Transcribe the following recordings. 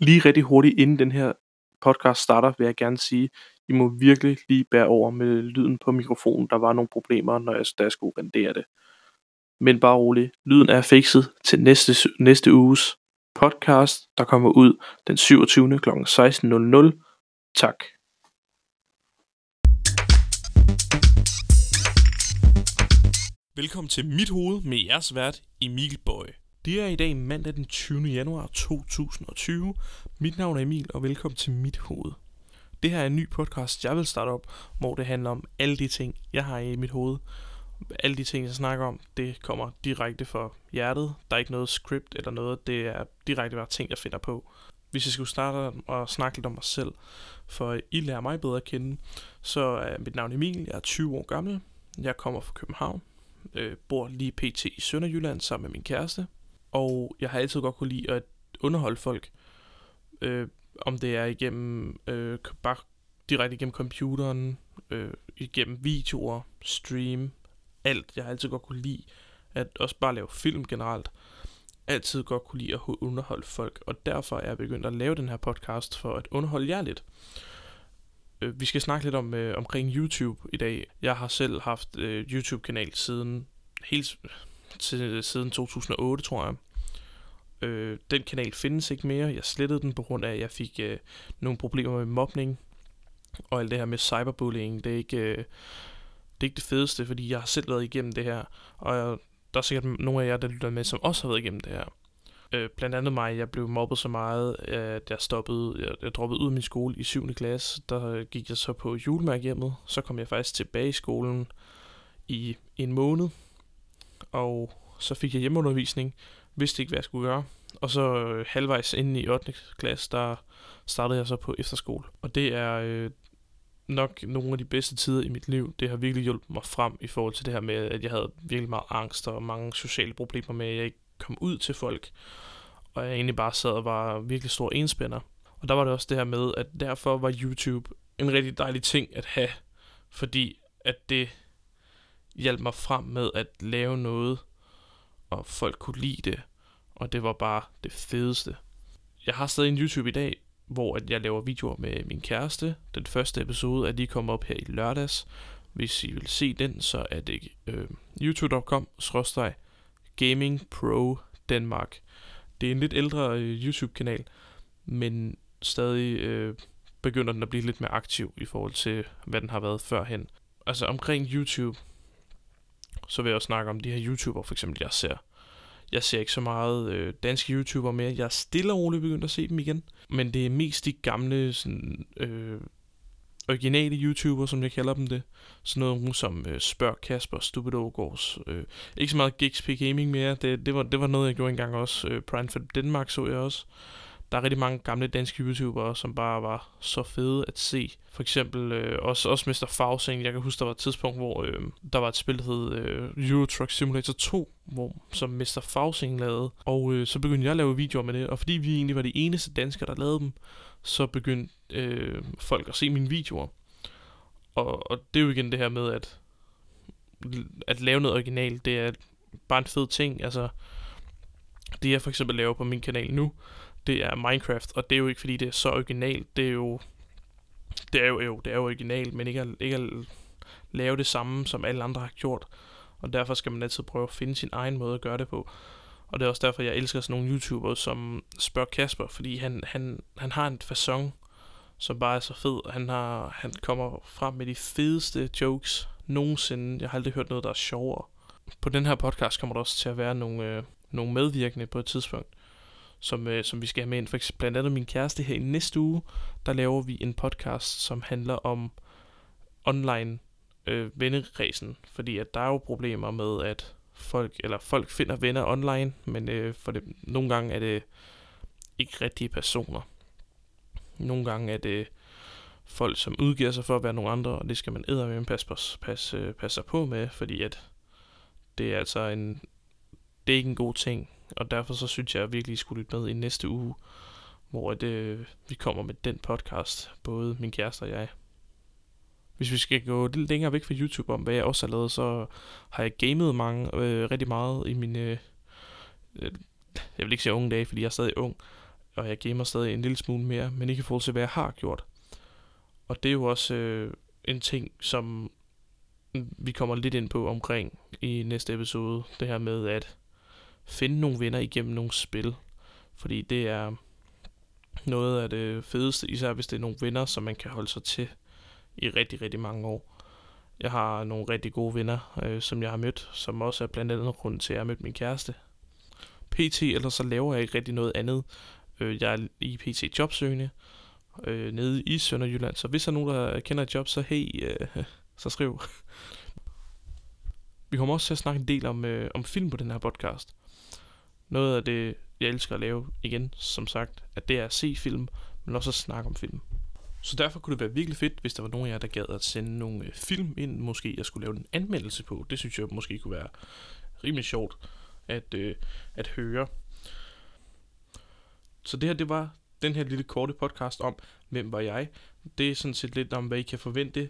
Lige rigtig hurtigt inden den her podcast starter, vil jeg gerne sige, I må virkelig lige bære over med lyden på mikrofonen. Der var nogle problemer, når jeg, da jeg skulle rendere det. Men bare rolig, lyden er fikset til næste, næste uges podcast, der kommer ud den 27. kl. 16.00. Tak. Velkommen til Mit Hoved med jeres vært Emil Bøje. Det er i dag mandag den 20. januar 2020. Mit navn er Emil, og velkommen til Mit Hoved. Det her er en ny podcast, jeg vil starte op, hvor det handler om alle de ting, jeg har i mit hoved. Alle de ting, jeg snakker om, det kommer direkte fra hjertet. Der er ikke noget script eller noget, det er direkte bare ting, jeg finder på. Hvis jeg skulle starte og snakke lidt om mig selv, for I lærer mig bedre at kende, så er mit navn Emil, jeg er 20 år gammel, jeg kommer fra København, øh, bor lige pt. i Sønderjylland sammen med min kæreste, og jeg har altid godt kunne lide at underholde folk. Øh, om det er igennem øh, bare direkte igennem computeren, øh, igennem videoer, stream, alt. Jeg har altid godt kunne lide at også bare lave film generelt. Altid godt kunne lide at underholde folk, og derfor er jeg begyndt at lave den her podcast for at underholde jer lidt. Øh, vi skal snakke lidt om øh, omkring YouTube i dag. Jeg har selv haft øh, YouTube-kanal siden helt til, siden 2008, tror jeg. Øh, den kanal findes ikke mere. Jeg slettede den på grund af, at jeg fik øh, nogle problemer med mobning. Og alt det her med cyberbullying, det er ikke, øh, det er ikke det fedeste, fordi jeg har selv været igennem det her. Og jeg, der er sikkert nogle af jer, der lytter med, som også har været igennem det her. Øh, blandt andet mig, jeg blev mobbet så meget, at jeg stoppede, jeg, jeg droppede ud af min skole i 7. klasse. Der gik jeg så på julemærkehjemmet, Så kom jeg faktisk tilbage i skolen i en måned. Og så fik jeg hjemmeundervisning vidste ikke, hvad jeg skulle gøre. Og så øh, halvvejs inde i 8. klasse, der startede jeg så på efterskole. Og det er øh, nok nogle af de bedste tider i mit liv. Det har virkelig hjulpet mig frem i forhold til det her med, at jeg havde virkelig meget angst og mange sociale problemer med, at jeg ikke kom ud til folk. Og jeg egentlig bare sad og var virkelig stor enspænder. Og der var det også det her med, at derfor var YouTube en rigtig dejlig ting at have. Fordi at det hjalp mig frem med at lave noget, og folk kunne lide det, og det var bare det fedeste. Jeg har stadig en YouTube i dag, hvor at jeg laver videoer med min kæreste. Den første episode er lige kommet op her i lørdags. Hvis I vil se den, så er det øh, youtube.com gaming pro Danmark. Det er en lidt ældre øh, YouTube-kanal, men stadig øh, begynder den at blive lidt mere aktiv i forhold til, hvad den har været førhen. Altså omkring YouTube, så vil jeg også snakke om de her YouTubere, for eksempel jeg ser. Jeg ser ikke så meget øh, danske YouTubere mere. Jeg er stille og roligt begyndt at se dem igen. Men det er mest de gamle, sådan, øh, originale YouTuber, som jeg kalder dem det. Sådan noget som øh, Spørg Kasper, Stupid Ogårds. Øh, ikke så meget GXP Gaming mere. Det, det, var, det var noget, jeg gjorde engang også. Øh, Prime for Denmark så jeg også der er rigtig mange gamle danske YouTubere, som bare var så fede at se. For eksempel øh, også, også Mr. Fausing. Jeg kan huske, der var et tidspunkt, hvor øh, der var et spil, der hed øh, Euro Truck Simulator 2, hvor, som Mr. Fausing lavede. Og øh, så begyndte jeg at lave videoer med det, og fordi vi egentlig var de eneste danskere, der lavede dem, så begyndte øh, folk at se mine videoer. Og, og det er jo igen det her med, at at lave noget originalt, det er bare en fed ting. Altså, det jeg for eksempel laver på min kanal nu, det er Minecraft, og det er jo ikke fordi det er så originalt, det er jo det er jo, jo det er jo originalt, men ikke at, ikke at lave det samme, som alle andre har gjort. Og derfor skal man altid prøve at finde sin egen måde at gøre det på. Og det er også derfor, jeg elsker sådan nogle YouTubere, som spørger Kasper, fordi han, han, han har en façon, som bare er så fed. Han, har, han kommer frem med de fedeste jokes nogensinde. Jeg har aldrig hørt noget, der er sjovere. På den her podcast kommer der også til at være nogle, øh, nogle medvirkende på et tidspunkt som, øh, som vi skal have med ind. For eksempel blandt andet min kæreste her i næste uge, der laver vi en podcast, som handler om online øh, venneræsen. Fordi at der er jo problemer med, at folk, eller folk finder venner online, men øh, for det, nogle gange er det ikke rigtige personer. Nogle gange er det folk, som udgiver sig for at være nogle andre, og det skal man med passe, øh, passe, passe, passe på med, fordi at det er altså en, det er ikke en god ting og derfor så synes jeg, at jeg virkelig skulle lytte med i næste uge, hvor det, øh, vi kommer med den podcast, både min kæreste og jeg. Hvis vi skal gå lidt længere væk fra YouTube om, hvad jeg også har lavet, så har jeg gamet mange, øh, rigtig meget i mine, øh, øh, jeg vil ikke sige unge dage, fordi jeg er stadig ung, og jeg gamer stadig en lille smule mere, men ikke i forhold til, hvad jeg har gjort. Og det er jo også øh, en ting, som vi kommer lidt ind på omkring i næste episode. Det her med at finde nogle venner igennem nogle spil. Fordi det er noget af det fedeste, især hvis det er nogle venner, som man kan holde sig til i rigtig, rigtig mange år. Jeg har nogle rigtig gode venner, øh, som jeg har mødt, som også er blandt andet grund til, at jeg har mødt min kæreste. PT, ellers så laver jeg ikke rigtig noget andet. Øh, jeg er i PT jobsøgende øh, nede i Sønderjylland, så hvis der er nogen, der kender et job, så hey, øh, så skriv. Vi kommer også til at snakke en del om, øh, om film på den her podcast. Noget af det, jeg elsker at lave igen, som sagt, at det er at se film, men også at snakke om film. Så derfor kunne det være virkelig fedt, hvis der var nogen af jer, der gad at sende nogle øh, film ind, måske jeg skulle lave en anmeldelse på. Det synes jeg måske kunne være rimelig sjovt at, øh, at høre. Så det her, det var den her lille korte podcast om, hvem var jeg. Det er sådan set lidt om, hvad I kan forvente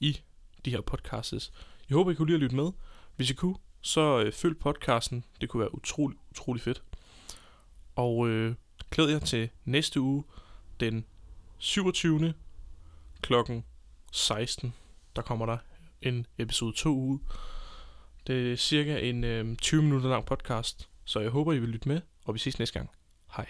i de her podcasts. Jeg håber, I kunne lide at lytte med. Hvis I kunne, så øh, følg podcasten. Det kunne være utrolig, utrolig fedt. Og øh, glæd jer til næste uge, den 27. klokken 16. Der kommer der en episode 2 uge. Det er cirka en øh, 20 minutter lang podcast, så jeg håber, I vil lytte med, og vi ses næste gang. Hej.